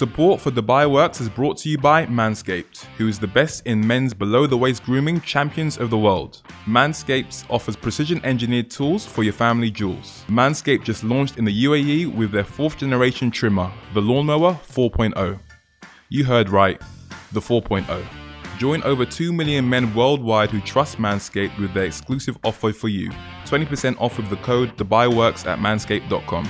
Support for Dubai Works is brought to you by Manscaped, who is the best in men's below the waist grooming champions of the world. Manscaped offers precision engineered tools for your family jewels. Manscaped just launched in the UAE with their fourth generation trimmer, the Lawnmower 4.0. You heard right, the 4.0. Join over 2 million men worldwide who trust Manscaped with their exclusive offer for you 20% off with the code DubaiWorks at manscaped.com.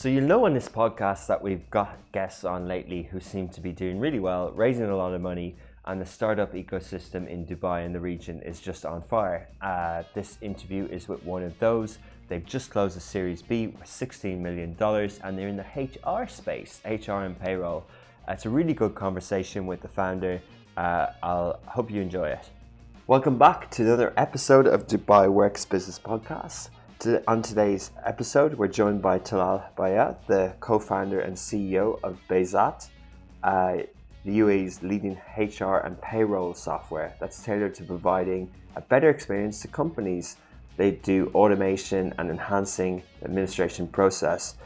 So, you'll know on this podcast that we've got guests on lately who seem to be doing really well, raising a lot of money, and the startup ecosystem in Dubai and the region is just on fire. Uh, this interview is with one of those. They've just closed a Series B with $16 million and they're in the HR space, HR and payroll. It's a really good conversation with the founder. Uh, I'll hope you enjoy it. Welcome back to another episode of Dubai Works Business Podcast. To, on today's episode, we're joined by Talal Bayaa, the co-founder and CEO of Bayzat, uh, the UAE's leading HR and payroll software that's tailored to providing a better experience to companies. They do automation and enhancing administration process.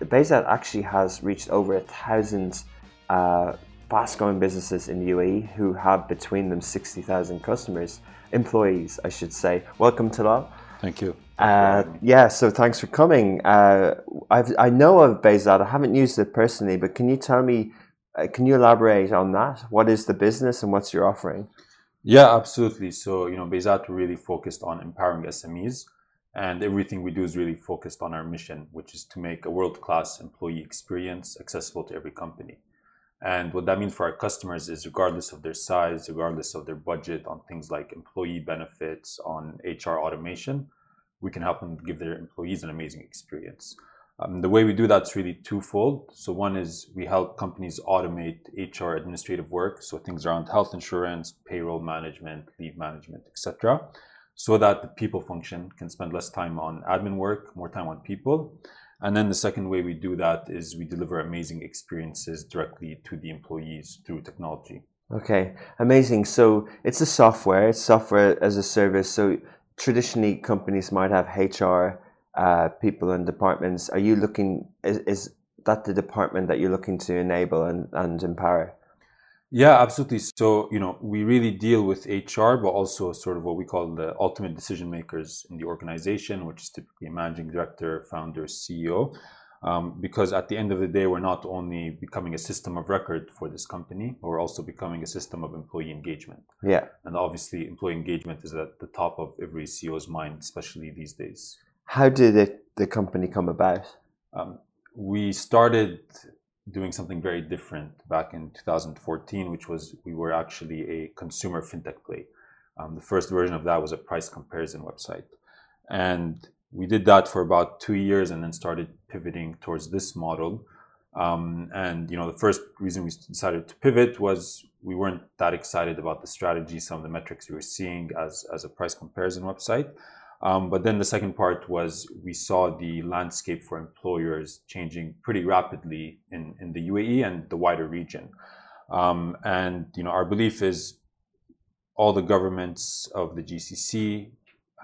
The Bayzat actually has reached over a thousand uh, fast-growing businesses in the UAE who have between them 60,000 customers, employees, I should say. Welcome, Talal. Thank you. Uh, yeah, so thanks for coming. Uh, I know of Bayzat. I haven't used it personally, but can you tell me, uh, can you elaborate on that? What is the business and what's your offering? Yeah, absolutely. So, you know, Bayzat really focused on empowering SMEs, and everything we do is really focused on our mission, which is to make a world class employee experience accessible to every company. And what that means for our customers is, regardless of their size, regardless of their budget, on things like employee benefits, on HR automation, we can help them give their employees an amazing experience. Um, the way we do that's really twofold. So one is we help companies automate HR administrative work, so things around health insurance, payroll management, leave management, etc., so that the people function can spend less time on admin work, more time on people. And then the second way we do that is we deliver amazing experiences directly to the employees through technology. Okay, amazing. So it's a software, it's software as a service. So traditionally companies might have HR uh, people and departments. Are you looking, is, is that the department that you're looking to enable and, and empower? Yeah, absolutely. So, you know, we really deal with HR, but also sort of what we call the ultimate decision makers in the organization, which is typically a managing director, founder, CEO. Um, because at the end of the day, we're not only becoming a system of record for this company, but we're also becoming a system of employee engagement. Yeah. And obviously, employee engagement is at the top of every CEO's mind, especially these days. How did it, the company come about? Um, we started doing something very different back in 2014, which was we were actually a consumer fintech play. Um, the first version of that was a price comparison website. And we did that for about two years and then started pivoting towards this model. Um, and you know, the first reason we decided to pivot was we weren't that excited about the strategy, some of the metrics we were seeing as as a price comparison website. Um, but then the second part was we saw the landscape for employers changing pretty rapidly in, in the UAE and the wider region. Um, and you know, our belief is all the governments of the GCC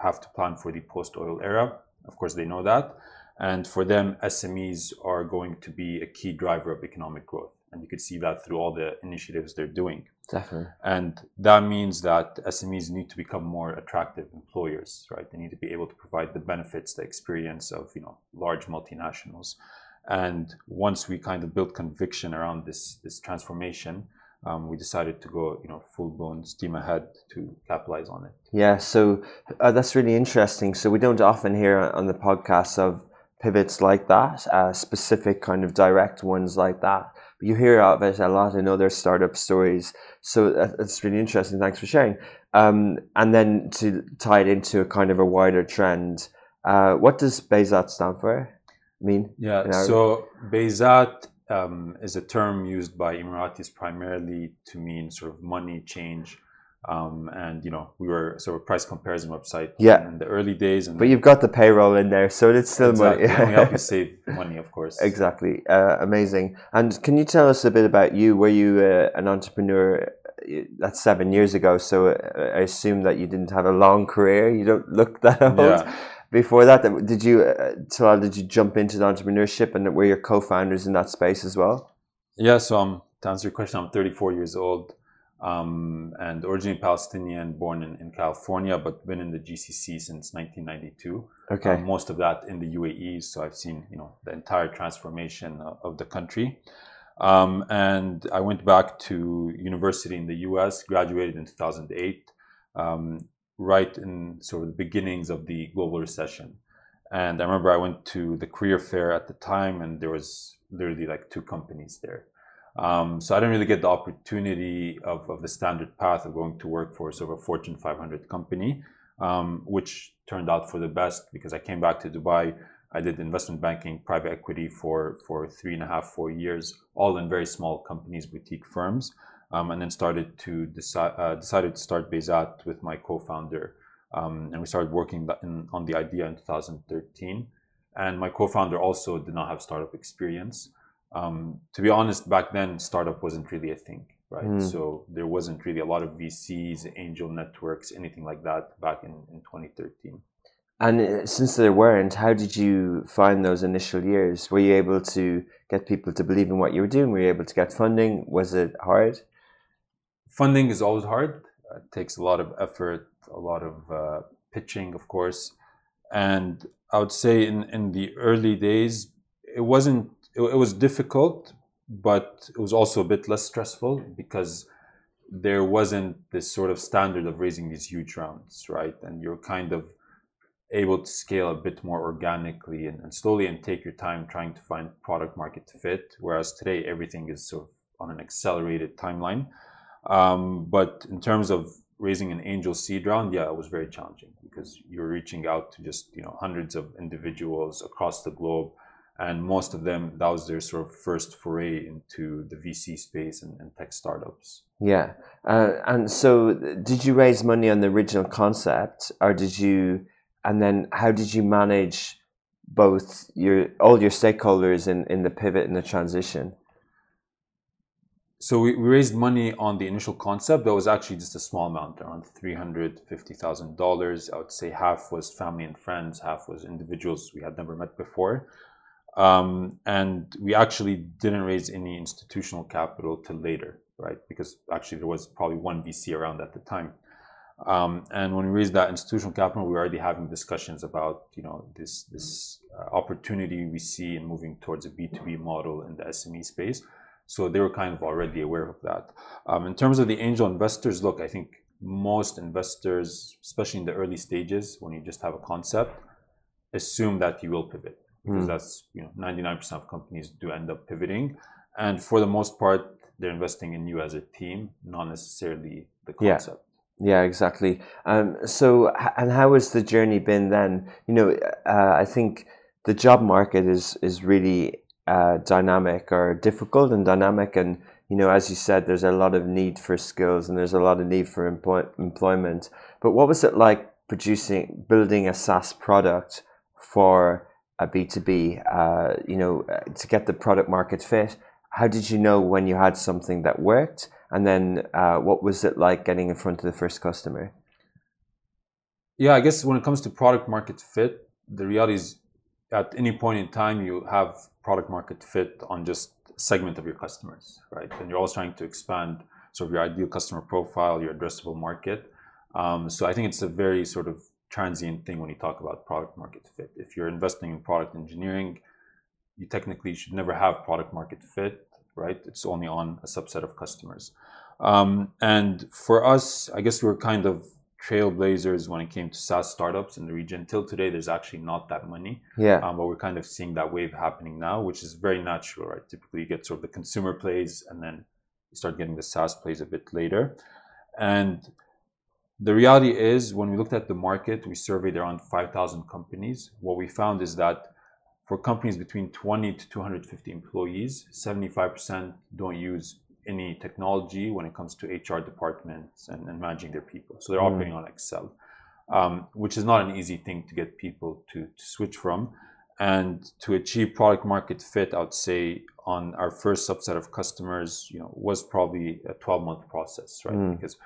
have to plan for the post-oil era. Of course, they know that. And for them, SMEs are going to be a key driver of economic growth. And you could see that through all the initiatives they're doing. Definitely. And that means that SMEs need to become more attractive employers, right? They need to be able to provide the benefits, the experience of, you know, large multinationals. And once we kind of built conviction around this, this transformation, we decided to go, you know, full blown steam ahead to capitalize on it. Yeah, so uh, that's really interesting. So we don't often hear on the podcast of pivots like that, uh, specific kind of direct ones like that. But you hear of it a lot in other startup stories. So that's really interesting. Thanks for sharing. Um, and then to tie it into a kind of a wider trend, uh, what does Bayzat stand for? Mean? Yeah. So Bayzat um, is a term used by Emiratis primarily to mean sort of money change Um, and you know, we were sort of a price comparison website Yeah. in the early days. And But you've got the payroll in there, so it's still exactly. money. we help you save money, of course. Exactly. Uh, amazing. And can you tell us a bit about you? Were you uh, an entrepreneur? uh, That's seven years ago, so uh, I assume that you didn't have a long career. You don't look that old. Yeah. Before that, did you, uh, Talal, did you jump into the entrepreneurship and were your co-founders in that space as well? Yeah, so um, to answer your question, I'm 34 years old um, and originally Palestinian, born in, in California, but been in the GCC since 1992. Okay. Um, most of that in the UAE, so I've seen you know the entire transformation of, of the country. Um, and I went back to university in the US, graduated in 2008, um, right in sort of the beginnings of the global recession. And I remember I went to the career fair at the time, and there was literally like two companies there. Um, so I didn't really get the opportunity of, of the standard path of going to work for sort of a Fortune 500 company, um, which turned out for the best because I came back to Dubai. I did investment banking, private equity for, for three and a half, four years, all in very small companies, boutique firms, and then started to decide, uh, decided to start Bayzat with my co-founder. Um, and we started working in, on the idea in 2013. And my co-founder also did not have startup experience. Um, to be honest, back then startup wasn't really a thing, right? Mm. So there wasn't really a lot of VCs, angel networks, anything like that back in, in 2013. And uh, since there weren't, how did you find those initial years? Were you able to get people to believe in what you were doing? Were you able to get funding? Was it hard? Funding is always hard. It takes a lot of effort, a lot of uh, pitching, of course. And I would say in, in the early days, it wasn't, it, it was difficult, but it was also a bit less stressful because there wasn't this sort of standard of raising these huge rounds, right? And you're kind of able to scale a bit more organically and, and slowly and take your time trying to find product market fit. Whereas today, everything is sort of on an accelerated timeline. Um, but in terms of raising an angel seed round, yeah, it was very challenging because you're reaching out to just you know hundreds of individuals across the globe, and most of them that was their sort of first foray into the VC space and, and tech startups. Yeah. Uh, and so, did you raise money on the original concept, or did you? And then, how did you manage both your all your stakeholders in in the pivot and the transition? So we, we raised money on the initial concept. That was actually just a small amount, around three hundred fifty thousand dollars. I would say half was family and friends, half was individuals we had never met before. Um, and we actually didn't raise any institutional capital till later, right? Because actually there was probably one VC around at the time. Um, and when we raised that institutional capital, we were already having discussions about, you know, this this uh, opportunity we see in moving towards a B two B model in the SME space. So they were kind of already aware of that. Um, in terms of the angel investors, look, I think most investors, especially in the early stages, when you just have a concept, assume that you will pivot because Mm. that's you know 99% of companies do end up pivoting, and for the most part, they're investing in you as a team, not necessarily the concept. Yeah, Yeah, exactly. Um, so, and how has the journey been then? You know, uh, I think the job market is is really uh, dynamic or difficult and dynamic, and you know, as you said, there's a lot of need for skills and there's a lot of need for employ- employment. But what was it like producing, building a SaaS product for a B two B? Uh, you know, uh, to get the product market fit. How did you know when you had something that worked? And then, uh, what was it like getting in front of the first customer? Yeah, I guess when it comes to product market fit, the reality is at any point in time you have product market fit on just a segment of your customers, right? And you're always trying to expand sort of your ideal customer profile, your addressable market. Um, so I think it's a very sort of transient thing when you talk about product market fit. If you're investing in product engineering, you technically should never have product market fit, right? It's only on a subset of customers. Um, and for us, I guess we're kind of trailblazers when it came to SaaS startups in the region. Till today, there's actually not that many, Yeah, um, but we're kind of seeing that wave happening now, which is very natural, right? Typically, you get sort of the consumer plays, and then you start getting the SaaS plays a bit later. And the reality is, when we looked at the market, we surveyed around 5,000 companies. What we found is that for companies between 20 to 250 employees, 75% don't use any technology when it comes to HR departments and, and managing their people. So they're Mm. operating on Excel, um, which is not an easy thing to get people to, to switch from. And to achieve product market fit, I would say on our first subset of customers, you know, was probably a 12 month process, right? Mm. Because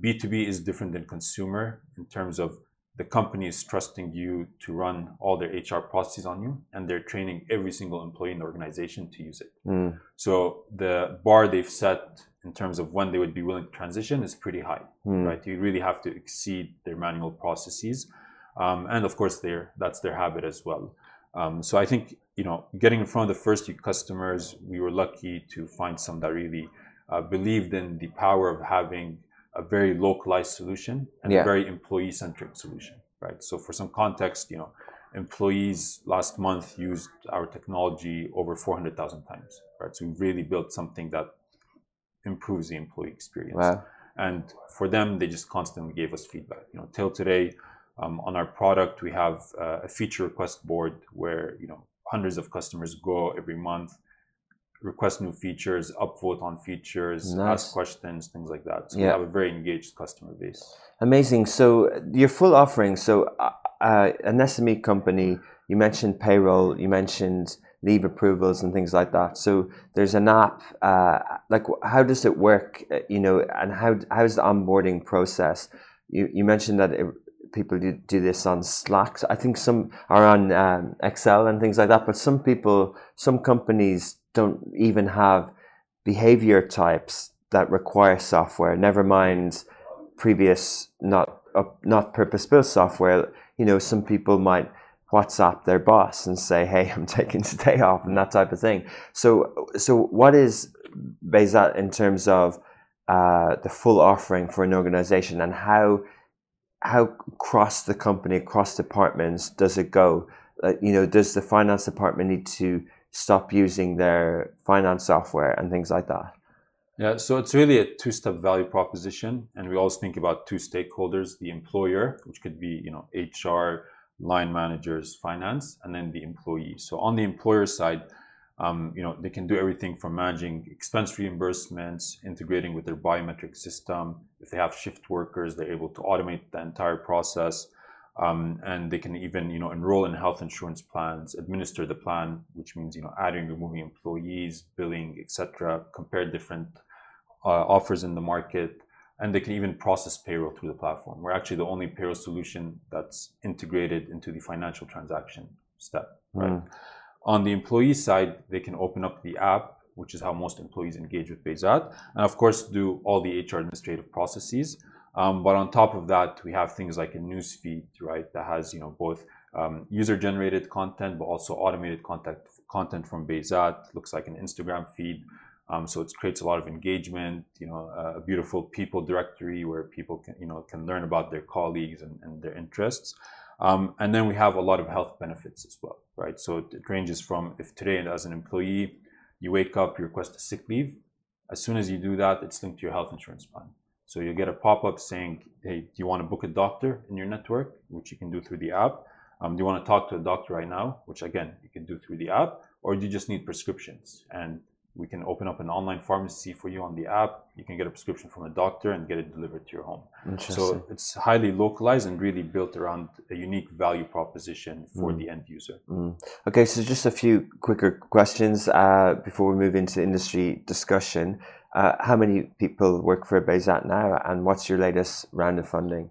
B2B is different than consumer in terms of the company is trusting you to run all their HR processes on you, and they're training every single employee in the organization to use it. Mm. So the bar they've set in terms of when they would be willing to transition is pretty high, Mm. right? You really have to exceed their manual processes, um, and of course, their that's their habit as well. Um, so I think you know, getting in front of the first few customers, we were lucky to find some that really uh, believed in the power of having a very localized solution and Yeah. a very employee-centric solution, right? So for some context, you know, employees last month used our technology over 400,000 times, right? So we really built something that improves the employee experience. Wow. And for them, they just constantly gave us feedback. You know, till today, um, on our product, we have uh, a feature request board where you know hundreds of customers go every month, request new features, upvote on features, Nice. ask questions, things like that. So Yeah. we have a very engaged customer base. Amazing. So your full offering. So uh, uh, an SME company. You mentioned payroll. You mentioned leave approvals and things like that. So there's an app. Uh, like, how does it work? uh, You know, and how how's the onboarding process? You you mentioned that it, people do, do this on Slack. I think some are on um, Excel and things like that. But some people, some companies don't even have behavior types that require software. Never mind previous not uh, not purpose built software. You know, some people might WhatsApp their boss and say, "Hey, I'm taking today off," and that type of thing. So, so what is Bayzat in terms of uh, the full offering for an organization, and how how across the company, across departments, does it go? Uh, you know, does the finance department need to stop using their finance software and things like that? Yeah, so it's really a two-step value proposition, and we always think about two stakeholders: the employer, which could be you know HR, line managers, finance, and then the employee. So on the employer side, um, you know they can do everything from managing expense reimbursements, integrating with their biometric system. If they have shift workers, they're able to automate the entire process. Um, and they can even you know enroll in health insurance plans administer the plan which means you know adding removing employees billing etc compare different uh, offers in the market. And they can even process payroll through the platform. We're actually the only payroll solution that's integrated into the financial transaction step right? On the employee side they can open up the app which is how most employees engage with Bayzat, and of course do all the HR administrative processes but on top of that, we have things like a news feed, right, that has you know both um, user-generated content but also automated content from Bayzat. Looks like an Instagram feed, um, so it creates a lot of engagement. You know, a beautiful people directory where people can you know can learn about their colleagues and, their interests. Um, and then we have a lot of health benefits as well, right? So it ranges from if today as an employee you wake up, you request a sick leave. As soon as you do that, it's linked to your health insurance plan. So you'll get a pop-up saying, "Hey, do you want to book a doctor in your network?" Which you can do through the app. Um, do you want to talk to a doctor right now? Which again, you can do through the app. Or do you just need prescriptions? And we can open up an online pharmacy for you on the app. You can get a prescription from a doctor and get it delivered to your home. So it's highly localized and really built around a unique value proposition for the end user. Okay, so just a few quicker questions uh, before we move into industry discussion. Uh, how many people work for Bayzat now, and what's your latest round of funding?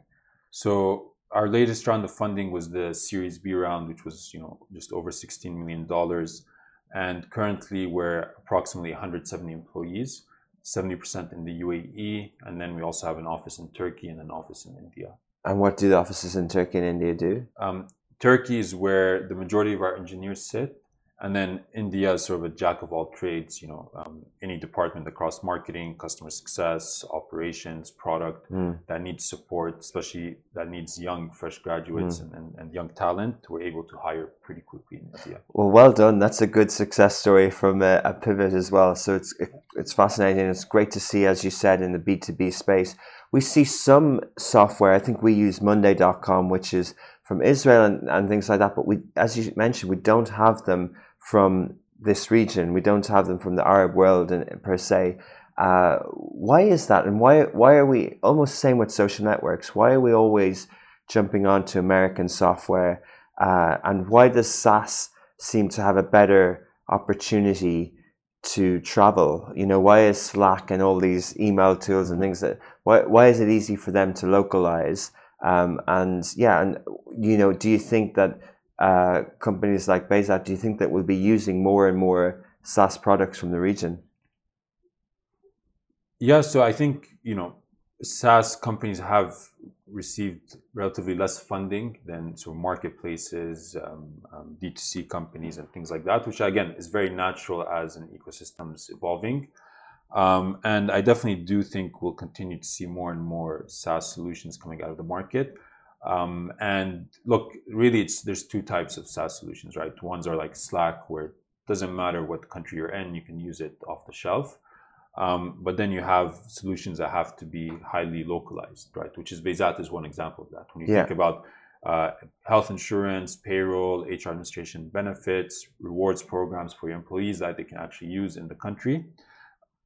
So our latest round of funding was the Series B round, which was you know just over 16 million dollars, and currently we're approximately 170 employees, 70% in the UAE, and then we also have an office in Turkey and an office in India. And what do the offices in Turkey and India do? Um, Turkey is where the majority of our engineers sit, and then India is sort of a jack of all trades. You know, um, any department across marketing, customer success, operations, product hmm. that needs support, especially that needs young, fresh graduates and, and, and young talent, we're able to hire pretty quickly in India. Well, well done. That's a good success story from a, a pivot as well. So it's it's fascinating. It's great to see, as you said, in the B two B space. We see some software. I think we use Monday.com, which is from Israel and, and things like that. But we, as you mentioned, we don't have them from this region. We don't have them from the Arab world in, per se. Uh, why is that, and why why are we almost same with social networks? Why are we always jumping onto American software, uh, and why does SaaS seem to have a better opportunity to travel? You know, why is Slack and all these email tools and things that why why is it easy for them to localize? Um, and yeah, and you know, do you think that uh, companies like Bayzat, do you think that we'll be using more and more SaaS products from the region? Yeah, so I think you know SaaS companies have received relatively less funding than sort of marketplaces, um, um, D2C companies, and things like that, which again is very natural as an ecosystem is evolving. Um, and I definitely do think we'll continue to see more and more SaaS solutions coming out of the market. Um, and look, really, it's there's two types of SaaS solutions, right? Ones are like Slack, where it doesn't matter what country you're in, you can use it off the shelf. Um, but then you have solutions that have to be highly localized, right? Which is Bayzat is one example of that. When you think about uh, health insurance, payroll, HR administration benefits, rewards programs for your employees that they can actually use in the country,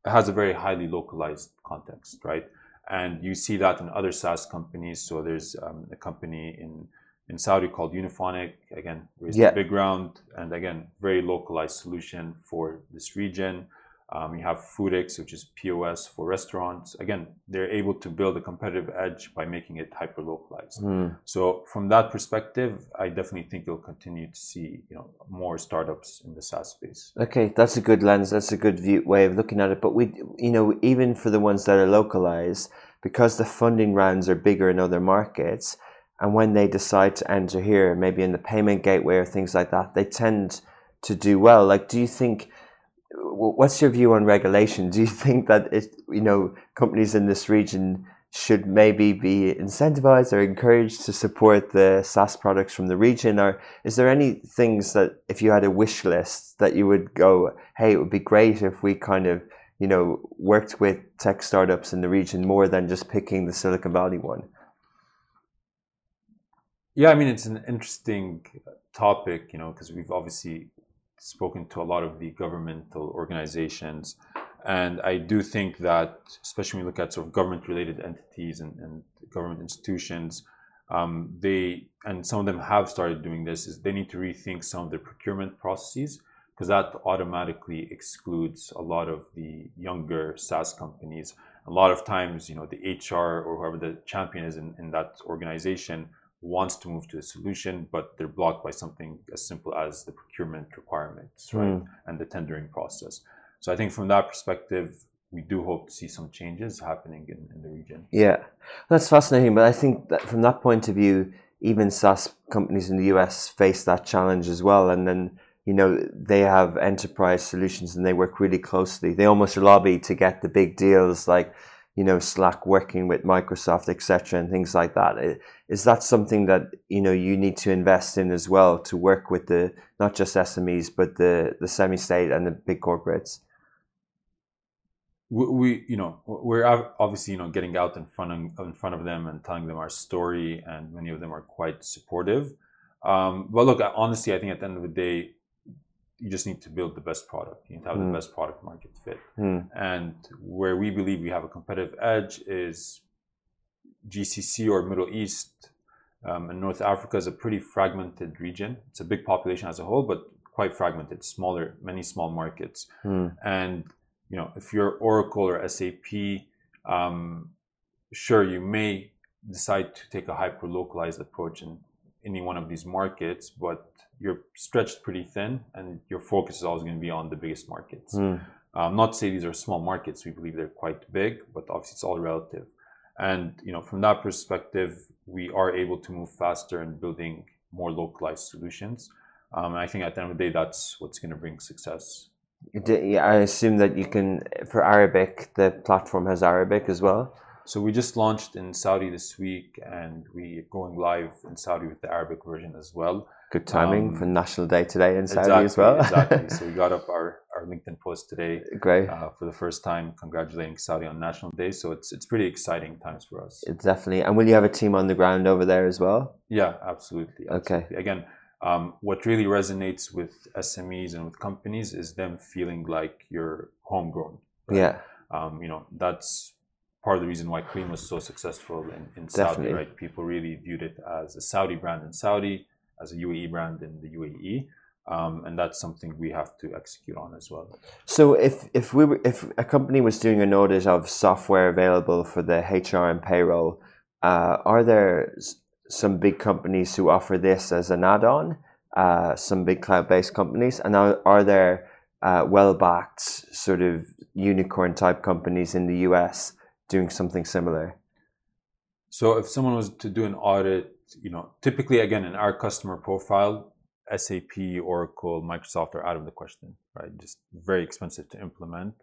it has a very highly localized context, right? And you see that in other SaaS companies. So there's um, a company in in Saudi called Unifonic, again, raised Yeah. a big round, and again, very localized solution for this region. Um, you have Foodics, which is POS for restaurants. Again, they're able to build a competitive edge by making it hyper localized. Hmm. So from that perspective, I definitely think you'll continue to see you know more startups in the SaaS space. Okay, that's a good lens. That's a good view, way of looking at it. But we, you know, even for the ones that are localized, because the funding rounds are bigger in other markets, and when they decide to enter here, maybe in the payment gateway or things like that, they tend to do well. Like, do you think? Wh- What's your view on regulation? Do you think that it, you know, companies in this region should maybe be incentivized or encouraged to support the SaaS products from the region? Or is there any things that, if you had a wish list, that you would go, hey, it would be great if we kind of, you know, worked with tech startups in the region more than just picking the Silicon Valley one? Yeah, I mean it's an interesting topic, you know, because we've obviously spoken to a lot of the governmental organizations, and I do think that, especially when you look at sort of government-related entities and, and government institutions, um, they and some of them have started doing this. Is they need to rethink some of their procurement processes because that automatically excludes a lot of the younger SaaS companies. A lot of times, you know, the HR or whoever the champion is in, in that organization wants to move to a solution, but they're blocked by something as simple as the procurement requirements, right, hmm. and the tendering process. So I think from that perspective, we do hope to see some changes happening in, in the region. Yeah, that's fascinating. But I think that from that point of view, even SaaS companies in the US face that challenge as well. And then, you know, they have enterprise solutions and they work really closely. They almost lobby to get the big deals like, you know, Slack working with Microsoft, etc., and things like that. Is that something that you know you need to invest in as well to work with the not just SMEs but the the semi-state and the big corporates? we, you know we're obviously you know getting out in front of, in front of them and telling them our story and many of them are quite supportive um, but look honestly i think at the end of the day you just need to build the best product you need to have Mm. the best product market fit Hmm. and where we believe we have a competitive edge is gcc or middle east um, and north africa is a pretty fragmented region it's a big population as a whole but quite fragmented smaller many small markets Hmm. and you know if you're oracle or sap um, sure you may decide to take a hyper localized approach in any one of these markets but you're stretched pretty thin and your focus is always going to be on the biggest markets Hmm. um, not to say these are small markets we believe they're quite big but obviously it's all relative and you know from that perspective we are able to move faster in building more localized solutions um, and i think at the end of the day that's what's going to bring success yeah, I assume that you can for Arabic. The platform has Arabic as well. So we just launched in Saudi this week, and we're going live in Saudi with the Arabic version as well. Good timing Um, for National Day today in Saudi as well. exactly. So we got up our, our LinkedIn post today Great. uh, for the first time, congratulating Saudi on National Day. So it's it's pretty exciting times for us. It's definitely. And will you have a team on the ground over there as well? Yeah, absolutely. Okay. Again, um, what really resonates with SMEs and with companies is them feeling like you're homegrown. right? Yeah. um, you know, that's part of the reason why Careem was so successful in, in Saudi, right? People really viewed it as a Saudi brand in Saudi, as a UAE brand in the UAE. Um, and that's something we have to execute on as well. So if if we were, if a company was doing an audit of software available for the HR and payroll, uh, are there some big companies who offer this as an add-on? Uh, some big cloud-based companies, and are, are there uh, well-backed sort of unicorn type companies in the US doing something similar? So if someone was to do an audit, you know, typically again in our customer profile, SAP, Oracle, Microsoft are out of the question, right? Just very expensive to implement,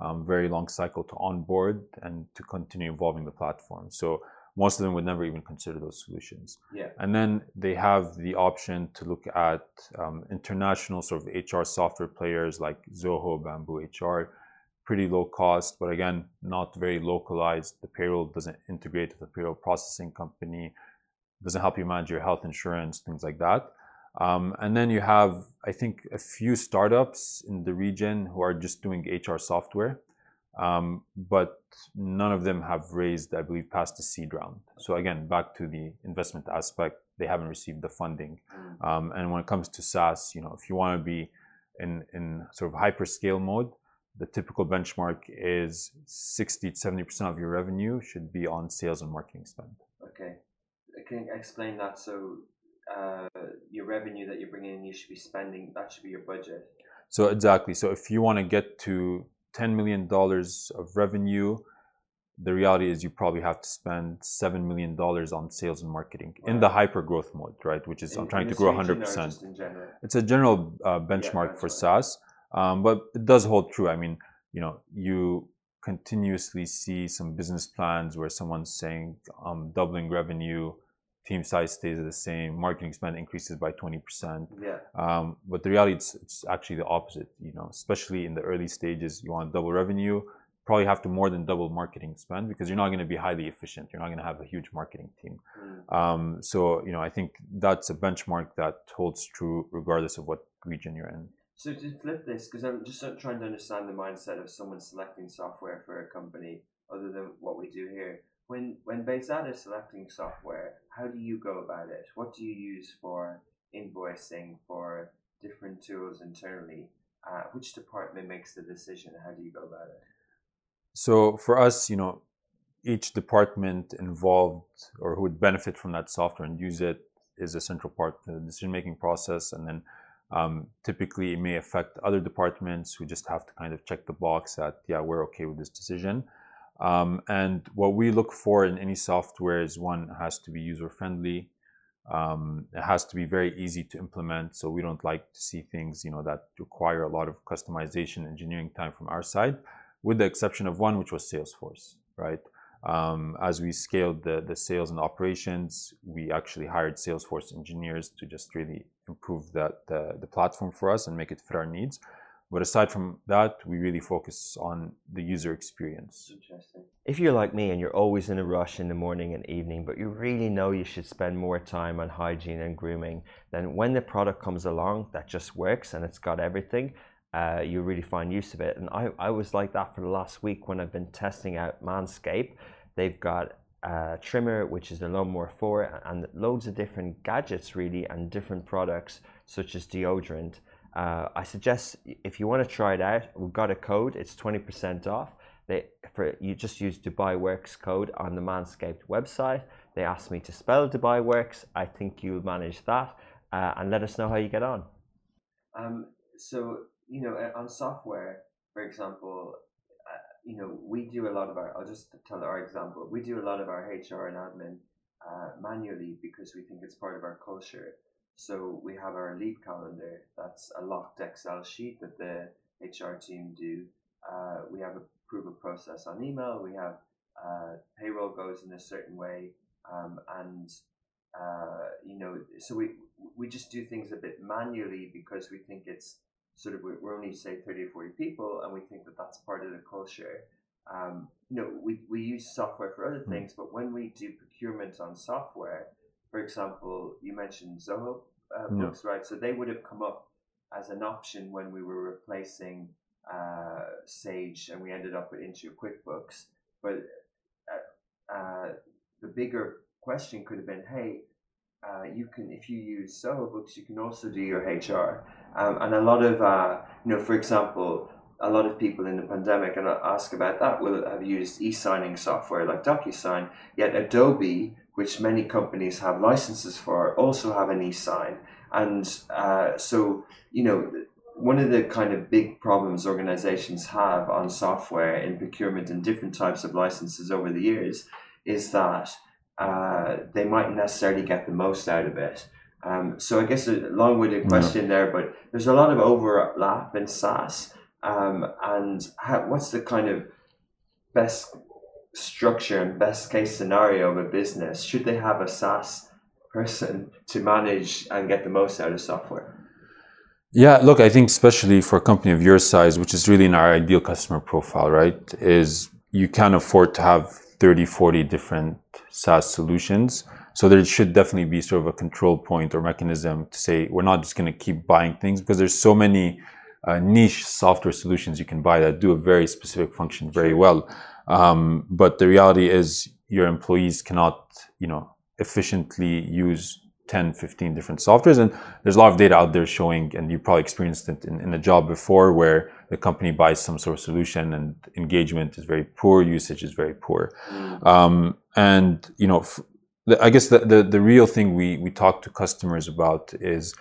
um, very long cycle to onboard, and to continue evolving the platform. So most of them would never even consider those solutions. Yeah. And then they have the option to look at um, international sort of HR software players like Zoho, Bamboo HR, pretty low cost, but again, not very localized. The payroll doesn't integrate with the payroll processing company, doesn't help you manage your health insurance, things like that. Um, and then you have, I think, a few startups in the region who are just doing HR software, um, but none of them have raised, I believe, past the seed round. So again, back to the investment aspect, they haven't received the funding. Um, and when it comes to SaaS, you know, if you want to be in in sort of hyperscale mode, the typical benchmark is 60 to 70 percent of your revenue should be on sales and marketing spend. Okay, can you explain that? So, uh, your revenue that you're bringing in, you should be spending. That should be your budget. So exactly. So if you want to get to 10 million dollars of revenue, the reality is you probably have to spend seven million dollars on sales and marketing in the hyper growth mode, right? Which is I'm trying to grow 100 percent. in general. it's a general uh, benchmark for benchmark. SaaS, um, but it does hold true. I mean, you know, you continuously see some business plans where someone's saying um, doubling revenue, team size stays the same, marketing spend increases by 20%. Yeah. Um, but the reality is it's actually the opposite. You know, especially in the early stages, you want to double revenue, probably have to more than double marketing spend because you're not going to be highly efficient. You're not going to have a huge marketing team. Um, so you know, I think that's a benchmark that holds true regardless of what region you're in. So to flip this, because I'm just trying to understand the mindset of someone selecting software for a company, other than what we do here. When when Bayzat is selecting software, how do you go about it? What do you use for invoicing for different tools internally? Uh, which department makes the decision? How do you go about it? So for us, you know, each department involved or who would benefit from that software and use it is a central part of the decision-making process. And then typically it may affect other departments who just have to kind of check the box that, yeah, we're okay with this decision. Um, and what we look for in any software is one, has to be user-friendly. Um, it has to be very easy to implement. So we don't like to see things, you know, that require a lot of customization, engineering time from our side with the exception of one, which was Salesforce, right? Um, as we scaled the, the sales and operations, we actually hired Salesforce engineers to just really improve that the, the platform for us and make it fit our needs. But aside from that, we really focus on the user experience. Interesting. If you're like me and you're always in a rush in the morning and evening, but you really know you should spend more time on hygiene and grooming, then when the product comes along that just works and it's got everything, uh, you really find use of it. And I, I was like that for the last week when I've been testing out Manscaped. They've got a trimmer, which is the Lawnmower 4, and loads of different gadgets, really, and different products, such as deodorant. Uh, I suggest if you want to try it out, we've got a code. It's twenty percent off. They for you just use Dubai Works code on the Manscaped website. They asked me to spell Dubai Works. I think you'll manage that, uh, and let us know how you get on. Um, so you know, uh, on software, for example, uh, you know, we do a lot of our. I'll just tell our example. We do a lot of our HR and admin uh, manually because we think it's part of our culture. So we have our lead calendar. That's a locked Excel sheet that the HR team do. Uh, we have approval process on email. We have uh, payroll goes in a certain way, um, and uh, you know, so we we just do things a bit manually because we think it's sort of we're only say 30 or 40 people and we think that that's part of the culture um, you know we, we use software for other things but when we do procurement on software for example you mentioned zoho uh, Yeah. books right so they would have come up as an option when we were replacing uh, Sage, and we ended up with Intuit QuickBooks. But uh, uh, the bigger question could have been, hey, uh, you can if you use Zoho Books, you can also do your HR. Um, and a lot of uh, you know, for example, a lot of people in the pandemic, and ask about that, will have used e-signing software like DocuSign. Yet Adobe, which many companies have licenses for, also have an e-sign. And uh, so, you know, one of the kind of big problems organizations have on software in procurement and different types of licenses over the years is that uh, they might necessarily get the most out of it. Um, so I guess a long-winded question yeah. there, but there's a lot of overlap in SaaS. Um, and how, what's the kind of best structure and best case scenario of a business? Should they have a SaaS person to manage and get the most out of software? Yeah, look, I think especially for a company of your size, which is really in our ideal customer profile, right, is you can't afford to have 30, 40 different SaaS solutions. So there should definitely be sort of a control point or mechanism to say we're not just going to keep buying things because there's so many uh, niche software solutions you can buy that do a very specific function very well. Um, but the reality is your employees cannot, you know, efficiently use 10, 15 different softwares. And there's a lot of data out there showing, and you probably experienced it in, in a job before where the company buys some sort of solution and engagement is very poor, usage is very poor. Mm. Um, and, you know, f- I guess the, the, the real thing we, we talk to customers about is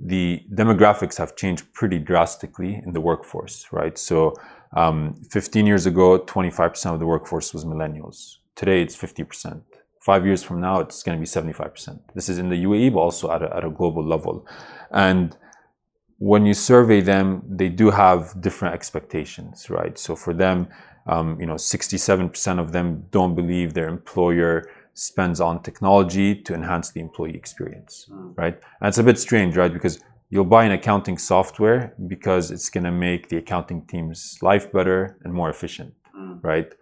the demographics have changed pretty drastically in the workforce, right? So um, 15 years ago, 25% of the workforce was millennials. Today, it's 50%. Five years from now, it's going to be 75%. This is in the UAE, but also at a, at a global level. And when you survey them, they do have different expectations, right? So for them, um, you know, 67% of them don't believe their employer spends on technology to enhance the employee experience, mm. right? And it's a bit strange, right? Because you'll buy an accounting software because it's going to make the accounting team's life better and more efficient, mm. right?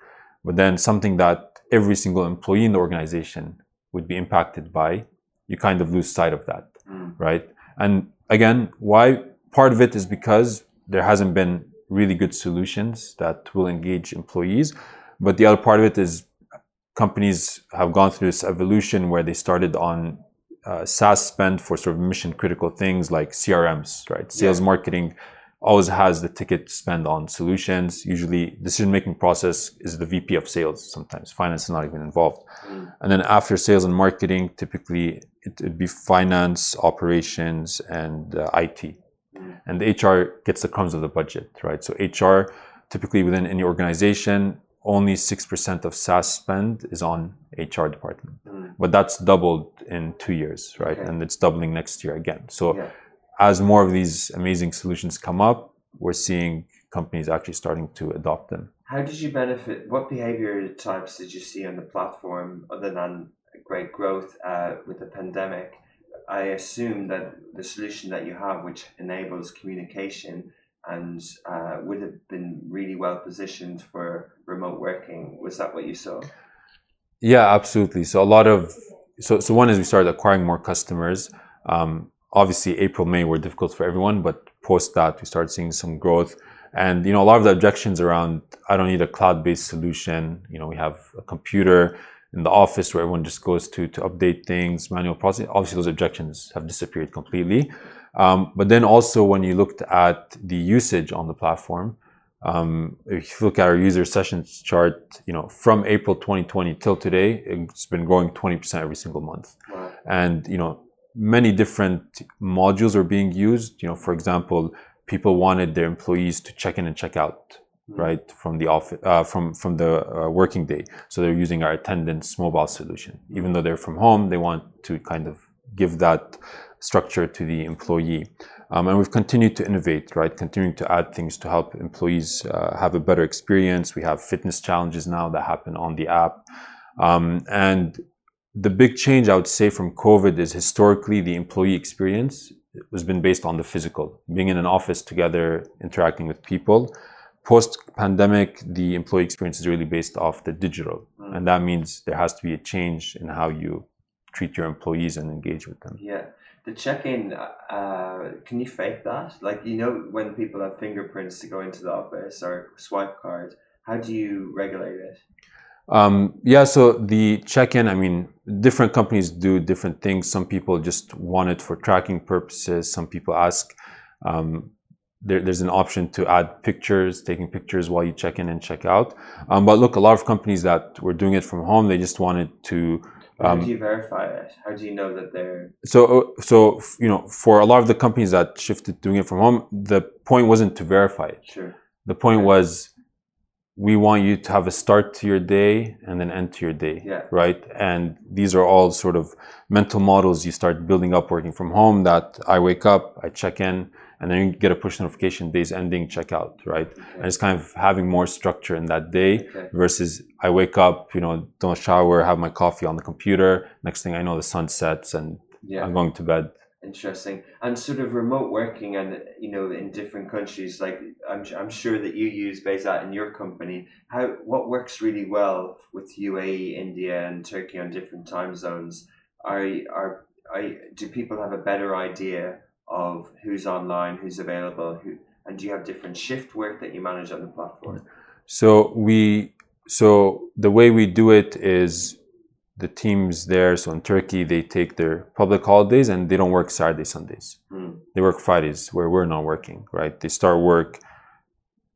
But then something that every single employee in the organization would be impacted by, you kind of lose sight of that, mm. right? And again, why part of it is because there hasn't been really good solutions that will engage employees. But the other part of it is companies have gone through this evolution where they started on uh, SaaS spend for sort of mission critical things like CRMs, right? Sales yeah. marketing always has the ticket spend on solutions. Usually, decision making process is the VP of sales. Sometimes finance is not even involved. Mm. And then after sales and marketing, typically it would be finance, operations, and uh, IT. Mm. And the HR gets the crumbs of the budget, right? So HR, typically within any organization, only 6% of SaaS spend is on HR department. Mm. But that's doubled in two years, right? Okay. And it's doubling next year again. So yeah. as more of these amazing solutions come up, we're seeing companies actually starting to adopt them. How did you benefit? What behavior types did you see on the platform other than great growth uh, with the pandemic? I assume that the solution that you have, which enables communication, and uh, would have been really well positioned for remote working. Was that what you saw? Yeah, absolutely. So a lot of so so one is we started acquiring more customers. Um, obviously, April May were difficult for everyone, but post that we started seeing some growth. And you know, a lot of the objections around I don't need a cloud-based solution. You know, we have a computer in the office where everyone just goes to to update things, manual processing. Obviously, those objections have disappeared completely. Um, but then also when you looked at the usage on the platform, um, if you look at our user sessions chart, you know, from April 2020 till today, it's been growing 20% every single month. Wow. And, you know, many different modules are being used. You know, for example, people wanted their employees to check in and check out, mm. right, from the office, uh, from, from the uh, working day. So they're using our attendance mobile solution. Even though they're from home, they want to kind of give that structure to the employee. Um, and we've continued to innovate, right? Continuing to add things to help employees uh, have a better experience. We have fitness challenges now that happen on the app. Um, and the big change I would say from COVID is historically the employee experience has been based on the physical, being in an office together, interacting with people. Post pandemic, the employee experience is really based off the digital. Mm. And that means there has to be a change in how you treat your employees and engage with them. Yeah The check-in, uh, can you fake that? Like you know when people have fingerprints to go into the office or swipe card, how do you regulate it? Um, yeah, so the check-in, I mean, different companies do different things. Some people just want it for tracking purposes. Some people ask. Um, there, there's an option to add pictures, taking pictures while you check in and check out. Um, but look, a lot of companies that were doing it from home, they just wanted to. How Um, do you verify it? How do you know that they're so, uh, so you know, for a lot of the companies that shifted doing it from home, the point wasn't to verify it. sure? The point was, we want you to have a start to your day and an end to your day, Yeah. right? And these are all sort of mental models you start building up working from home. That I wake up, I check in, and then you get a push notification, days ending, check out, right? And it's kind of having more structure in that day Okay. versus I wake up, you know, don't shower, have my coffee on the computer. Next thing I know, the sun sets and Yeah. I'm going to bed. Interesting. And sort of remote working and you know in different countries like I'm I'm sure that you use Bayzat in your company. How what works really well with UAE, India and Turkey on different time zones? Are are are do people have a better idea of who's online, who's available, who and do you have different shift work that you manage on the platform? So we, so the way we do it is the teams there. So in Turkey, they take their public holidays and they don't work Saturday, Sundays. Hmm. They work Fridays where we're not working, right? They start work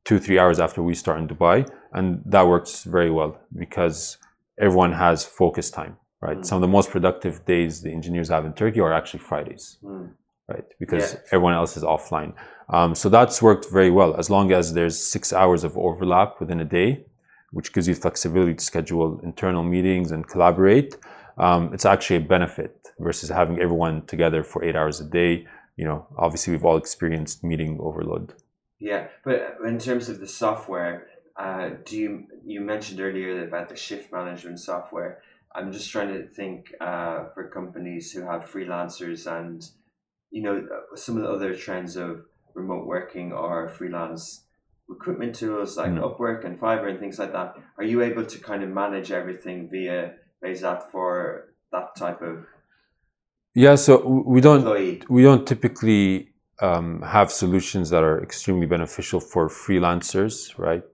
two, three hours after we start in Dubai. And that works very well because everyone has focus time, right? Mm. Some of the most productive days the engineers have in Turkey are actually Fridays Hmm. right? Because Yeah. everyone else is offline. Um, so that's worked very well as long as there's six hours of overlap within a day, which gives you flexibility to schedule internal meetings and collaborate. Um, it's actually a benefit versus having everyone together for eight hours a day. You know, obviously we've all experienced meeting overload. Yeah, but in terms of the software, uh, do you you mentioned earlier about the shift management software? I'm just trying to think uh, for companies who have freelancers and you know some of the other trends of remote working or freelance recruitment tools like Mm. Upwork and Fiverr and things like that. Are you able to kind of manage everything via Bayzat for that type of Yeah, so we don't employee? we don't typically um, have solutions that are extremely beneficial for freelancers, right?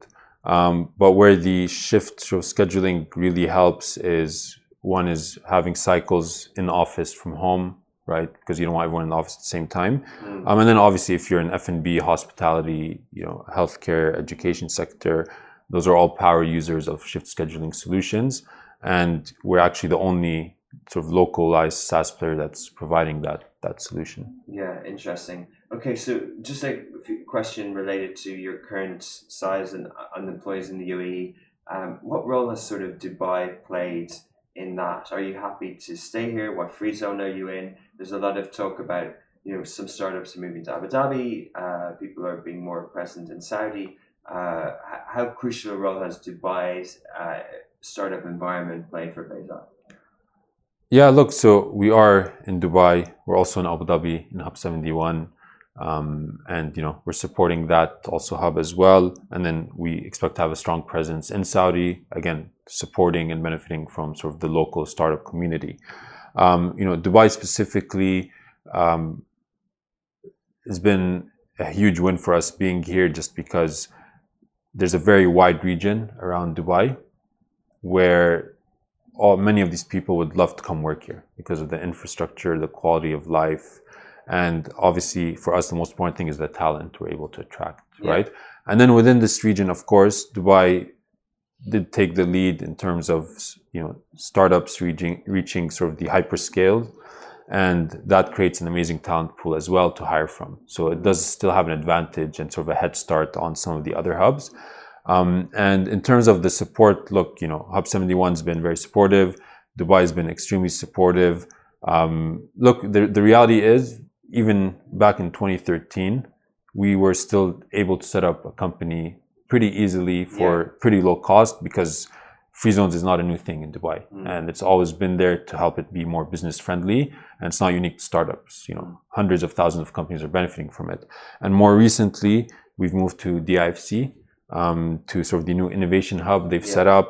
Um, but where the shift of scheduling really helps is one is having cycles in office from home, right? Because you don't want everyone in the office at the same time. Mm. Um, and then obviously, if you're in F and B, hospitality, you know, healthcare, education sector, those are all power users of shift scheduling solutions, and we're actually the only sort of localized SaaS player that's providing that that solution. Yeah, interesting. Okay, so just a question related to your current size and, and employees in the UAE. Um, what role has sort of Dubai played in that? Are you happy to stay here? What free zone are you in? There's a lot of talk about you know some startups are moving to Abu Dhabi. Uh, people are being more present in Saudi. Uh, how crucial a role has Dubai's uh, startup environment played for Bayzat? Yeah, look, so we are in Dubai. We're also in Abu Dhabi in Hub 71. Um, and you know we're supporting that also hub as well and then we expect to have a strong presence in saudi again supporting and benefiting from sort of the local startup community um, you know dubai specifically um, has been a huge win for us being here just because there's a very wide region around dubai where all many of these people would love to come work here because of the infrastructure the quality of life and obviously for us the most important thing is the talent we're able to attract Yeah. right and then within this region of course dubai did take the lead in terms of you know startups reaching reaching sort of the hyperscale. And that creates an amazing talent pool as well to hire from. So it does still have an advantage and sort of a head start on some of the other hubs. Um, and in terms of the support look you know hub 71 has been very supportive. Dubai has been extremely supportive. Um, look the, the reality is even back in 2013 we were still able to set up a company pretty easily for pretty low cost because free zones is not a new thing in dubai Mm. and it's always been there to help it be more business friendly and it's not unique to startups you know hundreds of thousands of companies are benefiting from it and more recently we've moved to difc um, to sort of the new innovation hub they've Yeah. set up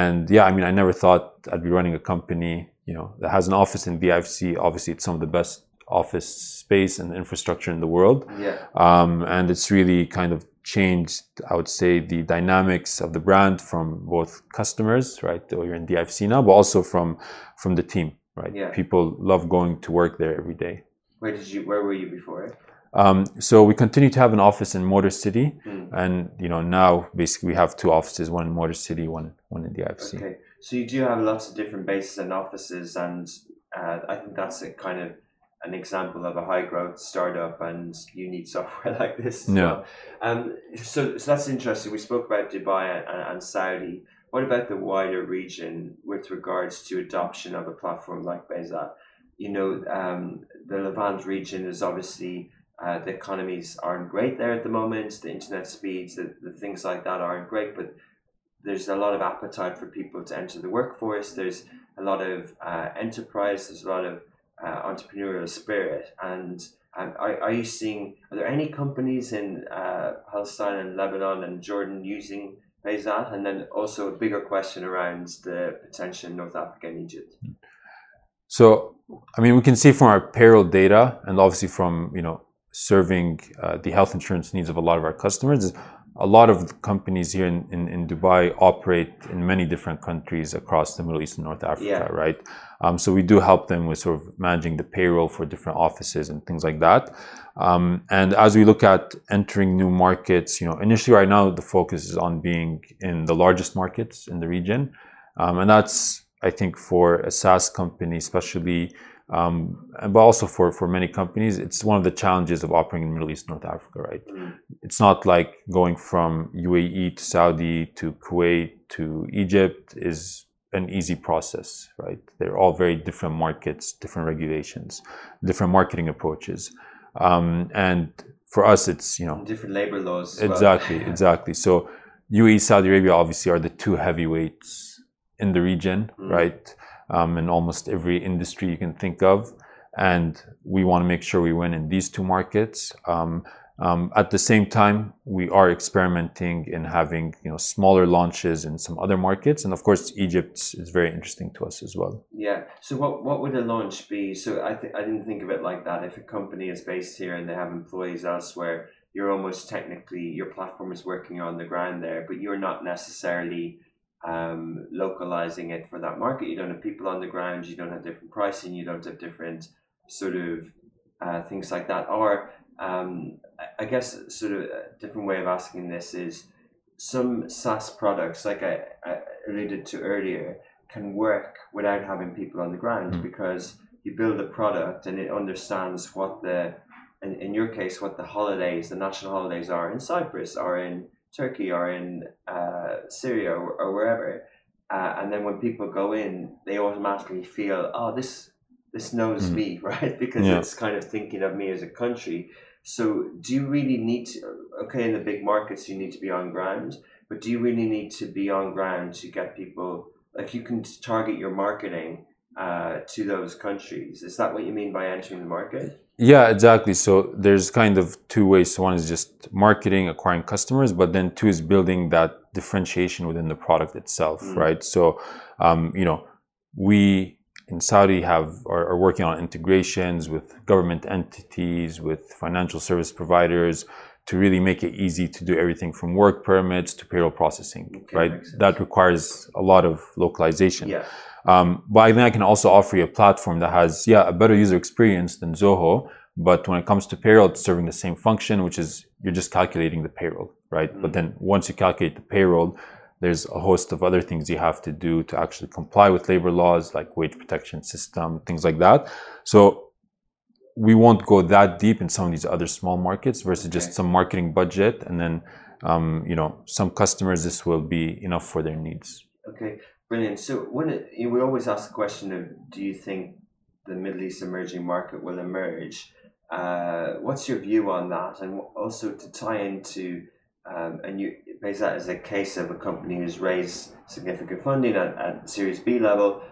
and yeah i mean i never thought i'd be running a company you know that has an office in difc obviously it's some of the best office space and infrastructure in the world. Yeah. Um, and it's really kind of changed, I would say, the dynamics of the brand from both customers, right? Or you're in DIFC now, but also from from the team, right? Yeah. People love going to work there every day. Where did you? Where were you before? Um, so we continue to have an office in Motor City, Mm. and you know now basically we have two offices, one in Motor City, one one in DIFC. Okay, so you do have lots of different bases and offices, and uh, I think that's a kind of an example of a high growth startup, and you need software like this. Yeah. Well. Um, so, so that's interesting. We spoke about Dubai and, and Saudi. What about the wider region with regards to adoption of a platform like Bayzat? You know, um, the Levant region is obviously uh, the economies aren't great there at the moment. The internet speeds, the, the things like that aren't great, but there's a lot of appetite for people to enter the workforce. There's a lot of uh, enterprise. There's a lot of uh, entrepreneurial spirit. And um, are, are you seeing? Are there any companies in uh, Palestine and Lebanon and Jordan using Bayzat? And then also a bigger question around the potential in North Africa and Egypt. So, I mean, we can see from our payroll data, and obviously from you know serving uh, the health insurance needs of a lot of our customers. A lot of companies here in, in, in Dubai operate in many different countries across the Middle East and North Africa, Yeah. right? Um, so we do help them with sort of managing the payroll for different offices and things like that. Um, and as we look at entering new markets, you know, initially right now the focus is on being in the largest markets in the region, um, and that's I think for a SaaS company, especially, um, and but also for for many companies, it's one of the challenges of operating in Middle East, North Africa, right? Mm. It's not like going from UAE to Saudi to Kuwait to Egypt is an easy process, right? They're all very different markets, different regulations, different marketing approaches, um, and for us, it's you know different labor laws. as well. Exactly, exactly. So UAE, Saudi Arabia obviously are the two heavyweights in the region, Mm. right? Um, in almost every industry you can think of. And we want to make sure we win in these two markets. Um, um, at the same time, we are experimenting in having you know smaller launches in some other markets, and of course, Egypt is very interesting to us as well. Yeah. So what what would a launch be? So I I didn't think of it like that. If a company is based here and they have employees elsewhere, you're almost technically your platform is working on the ground there, but you're not necessarily um, localizing it for that market. You don't have people on the ground. You don't have different pricing. You don't have different sort of uh, things like that. Or um, I- guess sort of a different way of asking this is some SaaS products, like I, I alluded to earlier, can work without having people on the ground Mm. because you build a product and it understands what the in, in your case what the holidays the national holidays are in cyprus or in turkey or in uh, syria or, or wherever uh, and then when people go in they automatically feel oh this this knows Mm. me right because Yeah. it's kind of thinking of me as a country so do you really need to okay in the big markets you need to be on ground but do you really need to be on ground to get people like you can target your marketing uh, to those countries is that what you mean by entering the market Yeah, exactly. So there's kind of two ways. So one is just marketing, acquiring customers, but then two is building that differentiation within the product itself, Mm. right? So, um, you know, we in Saudi have are, are working on integrations with government entities, with financial service providers, to really make it easy to do everything from work permits to payroll processing, Okay, right? That requires a lot of localization. yeah Um, but I think I can also offer you a platform that has, yeah, a better user experience than Zoho. But when it comes to payroll, it's serving the same function, which is you're just calculating the payroll, right? But then once you calculate the payroll, there's a host of other things you have to do to actually comply with labor laws, like wage protection system, things like that. So we won't go that deep in some of these other small markets versus Okay. just some marketing budget, and then um, you know some customers this will be enough for their needs. okay brilliant. So when it, we always ask the question of do you think the middle east emerging market will emerge? Uh, what's your view on that? And also to tie into um, and you Bayzat as a case of a company who's raised significant funding at, at series b level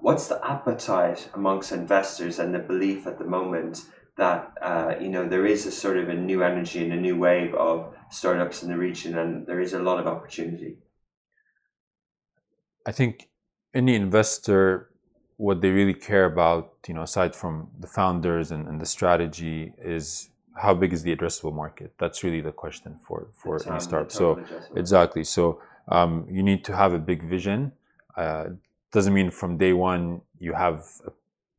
what's the appetite amongst investors and the belief at the moment that uh, you know there is a sort of a new energy and a new wave of startups in the region and there is a lot of opportunity I think any investor what they really care about, you know, aside from the founders and, and the strategy, is how big is the addressable market? That's really the question for for any startup. So exactly. So um, you need to have a big vision. Uh, doesn't mean from day one you have a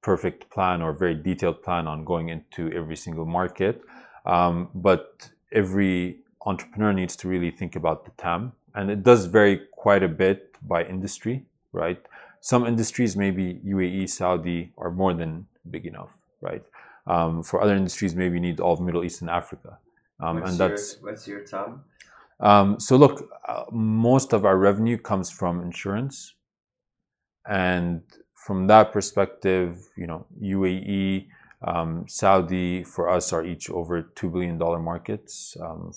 perfect plan or very detailed plan on going into every single market. Um, but every entrepreneur needs to really think about the TAM, and it does vary quite a bit by industry, right? Some industries, maybe UAE, Saudi, are more than big enough, right? Um, for other industries, maybe you need all of Middle East and Africa, um, what's and your, that's what's your TAM? um, so look, uh, most of our revenue comes from insurance, and from that perspective, you know, UAE, Saudi for us are each over two billion dollar markets um,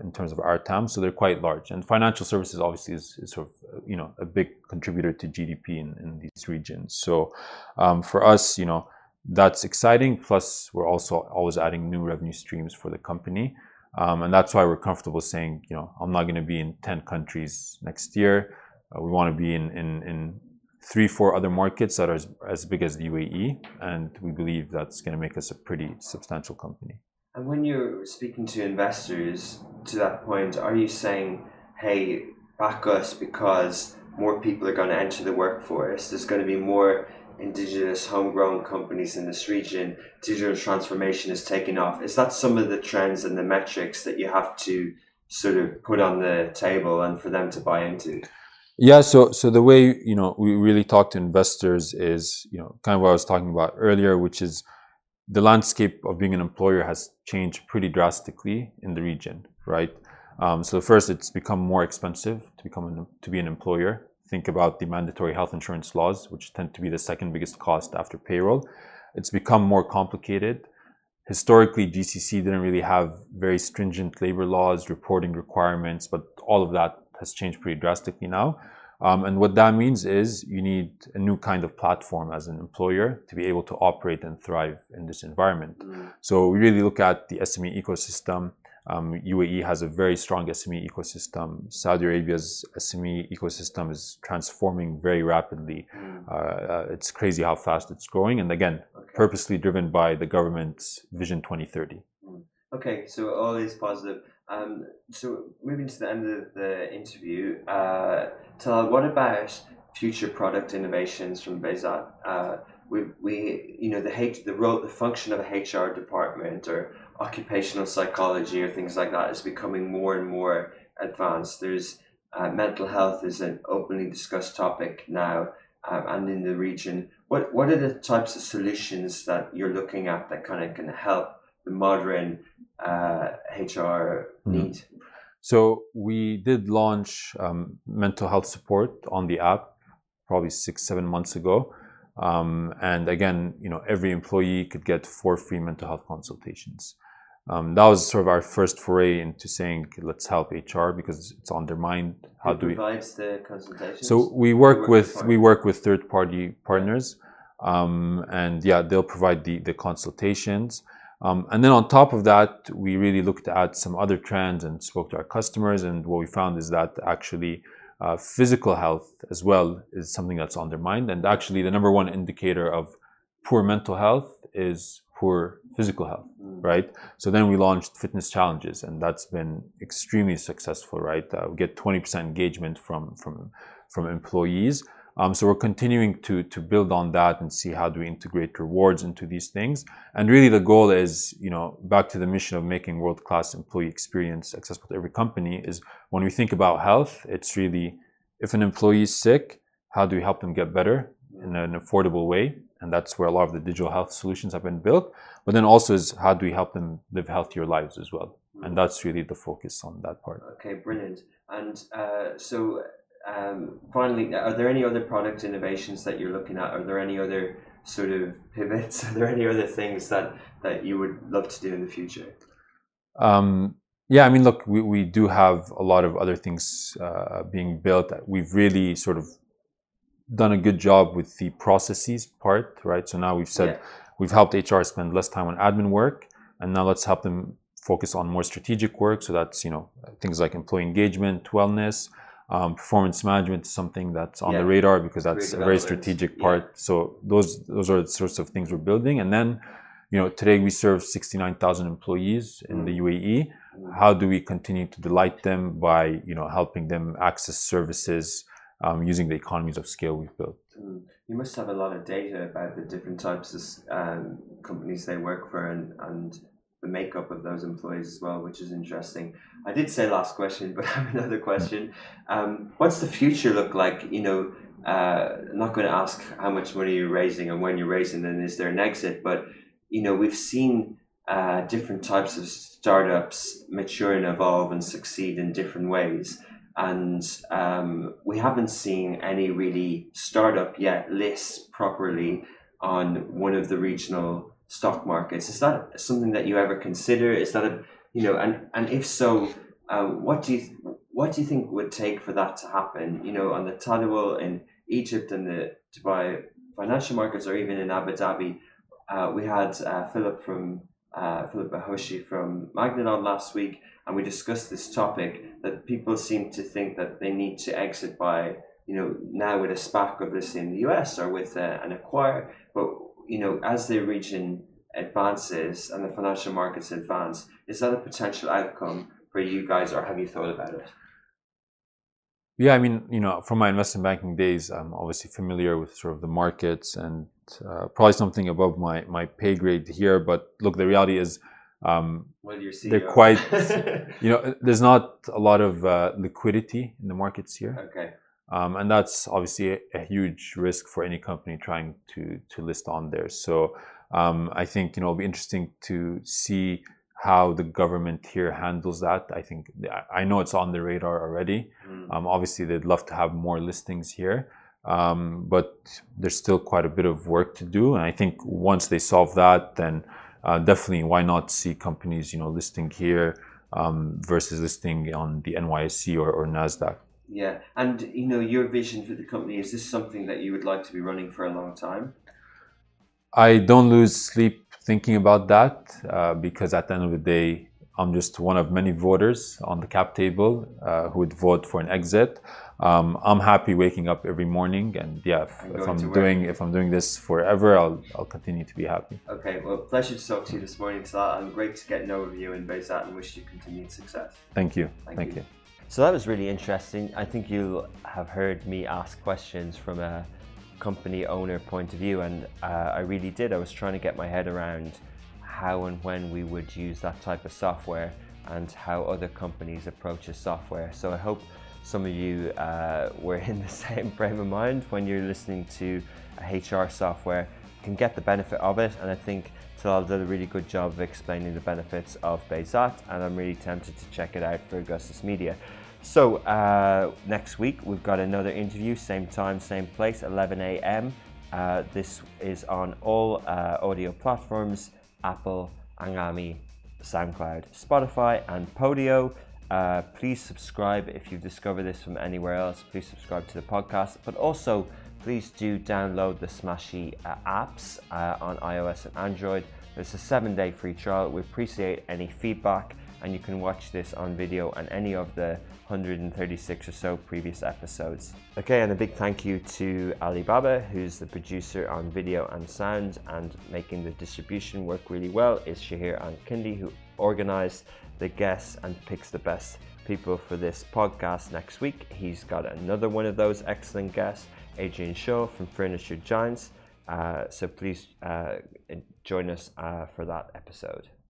in terms of our TAM, so they're quite large. And financial services obviously is, sort of you know a big contributor to GDP in, these regions. So um, for us, you know, that's exciting. Plus, we're also always adding new revenue streams for the company. Um, and that's why we're comfortable saying, you know, I'm not going to be in 10 countries next year. Uh, we want to be in three, four other markets that are as, as big as the UAE. And we believe that's going to make us a pretty substantial company. And when you're speaking to investors to that point, are you saying, hey, back us because more people are going to enter the workforce? There's going to be more indigenous homegrown companies in this region. Digital transformation is taking off. Is that some of the trends and the metrics that you have to sort of put on the table and for them to buy into? Yeah, so so the way you know we really talk to investors is you know kind of what I was talking about earlier, which is the landscape of being an employer has changed pretty drastically in the region, right? Um, so first, it's become more expensive to become an, to be an employer. Think about the mandatory health insurance laws, which tend to be the second biggest cost after payroll. It's become more complicated. Historically, GCC didn't really have very stringent labor laws, reporting requirements, but all of that has changed pretty drastically now. Um, and what that means is you need a new kind of platform as an employer to be able to operate and thrive in this environment. So we really look at the SME ecosystem. Um, UAE has a very strong SME ecosystem. Saudi Arabia's SME ecosystem is transforming very rapidly. Uh, uh, it's crazy how fast it's growing, and again, purposely driven by the government's Vision 2030. Okay, so all is positive. Um, so moving to the end of the interview, uh, Talal, what about future product innovations from Bayzat? Uh, we, we, you know, the H, the role, the function of a HR department or occupational psychology or things like that is becoming more and more advanced. There's uh, mental health is an openly discussed topic now, um, and in the region. What what are the types of solutions that you're looking at that kind of can help the modern uh, HR need? So we did launch um, mental health support on the app probably six, seven months ago. Um, and again, you know, every employee could get four free mental health consultations. Um, that was sort of our first foray into saying, let's help HR because it's on their mind. How Who do we? provides the consultations? So we work work with with we work with third party partners, um, and yeah, they'll provide the the consultations. Um, and then on top of that, we really looked at some other trends and spoke to our customers. And what we found is that actually uh, physical health as well is something that's on their mind. And actually, the number one indicator of poor mental health is poor physical health, right? So then we launched fitness challenges, and that's been extremely successful, right? Uh, we get 20% engagement from from from employees. Um, so we're continuing to build on that and see how do we integrate rewards into these things. And really, the goal is, you know, back to the mission of making world class employee experience accessible to every company. Is when we think about health, it's really if an employee is sick, how do we help them get better in an affordable way? And that's where a lot of the digital health solutions have been built. But then also is how do we help them live healthier lives as well? And that's really the focus on that part. Okay, brilliant. And uh, so, um, finally, are there any other product innovations that you're looking at? Are there any other sort of pivots? Are there any other things that that you would love to do in the future? Um, yeah, I mean, look, we, we do have a lot of other things uh, being built. We've really sort of done a good job with the processes part, right? So now we've said Yeah. we've helped HR spend less time on admin work, and now let's help them focus on more strategic work. So that's you know things like employee engagement, wellness. Um, performance management is something that's on Yeah. the radar because that's a very strategic yeah. part. So those those are the sorts of things we're building. And then, you know, today we serve 69,000 employees in Mm. the UAE. How do we continue to delight them by, you know, helping them access services um, using the economies of scale we've built? Mm. You must have a lot of data about the different types of um, companies they work for and, and the makeup of those employees as well, which is interesting. I did say last question, but I have another question. Um, what's the future look like? You know, uh, I'm not going to ask how much money you're raising and when you're raising, and is there an exit? But you know, we've seen uh, different types of startups mature and evolve and succeed in different ways and um, we haven't seen any really startup yet list properly on one of the regional stock markets. Is that something that you ever consider? Is that a you know, and and if so, uh, what do you what do you think would take for that to happen? You know, on the Tadawul in Egypt and the Dubai financial markets, or even in Abu Dhabi, uh, we had uh, Philip from uh, Philip Bahoshi from Magnanon last week, and we discussed this topic that people seem to think that they need to exit by, you know, now with a SPAC this in the US or with uh, an acquire, but you know, as the region advances and the financial markets advance, is that a potential outcome for you guys, or have you thought about it? Yeah, I mean, you know, from my investment banking days, I'm obviously familiar with sort of the markets and uh, probably something above my, my pay grade here. But look, the reality is, um, Well. They're quite- you know, there's not a lot of uh, liquidity in the markets here. okay. Um, and that's obviously a, a huge risk for any company trying to to list on there. So um, I think you know it'll be interesting to see how the government here handles that. I think I- know it's on the radar already. Mm. Um, obviously, they'd love to have more listings here, um, but there's still quite a bit of work to do. And I think once they solve that, then uh, definitely why not see companies you know listing here um, versus listing on the NYSE or, or Nasdaq. Yeah, and you know, your vision for the company is this something that you would like to be running for a long time? I don't lose sleep thinking about that uh, because at the end of the day, I'm just one of many voters on the cap table uh, who would vote for an exit. Um, I'm happy waking up every morning, and yeah, if, if I'm doing if I'm doing this forever, I'll I'll continue to be happy. Okay, well, pleasure to talk to you this morning, Salah, and great to get an overview in Bayzat and wish you continued success. Thank you, Thank thank, you. you. So that was really interesting. I think you'll have heard me ask questions from a company owner point of view, and uh, I really did. I was trying to get my head around how and when we would use that type of software and how other companies approach a software. So I hope some of you uh, were in the same frame of mind when you're listening to HR software, can get the benefit of it. And I think Talal did a really good job of explaining the benefits of Bayzat, and I'm really tempted to check it out for Augustus Media. So uh, next week we've got another interview, same time, same place, 11 a.m. Uh, this is on all uh, audio platforms: Apple, Anghami, SoundCloud, Spotify, and Podeo. Uh, please subscribe if you've discovered this from anywhere else. Please subscribe to the podcast, but also please do download the Smashy uh, apps uh, on iOS and Android. There's a seven-day free trial. We appreciate any feedback, and you can watch this on video and any of the 136 or so previous episodes. Okay, and a big thank you to Alibaba, who's the producer on video and sound and making the distribution work really well, is Shahir and Kindi, who organized the guests and picks the best people for this podcast next week. He's got another one of those excellent guests, Adrian Shaw from Furniture Giants. Uh, so please uh, join us uh, for that episode.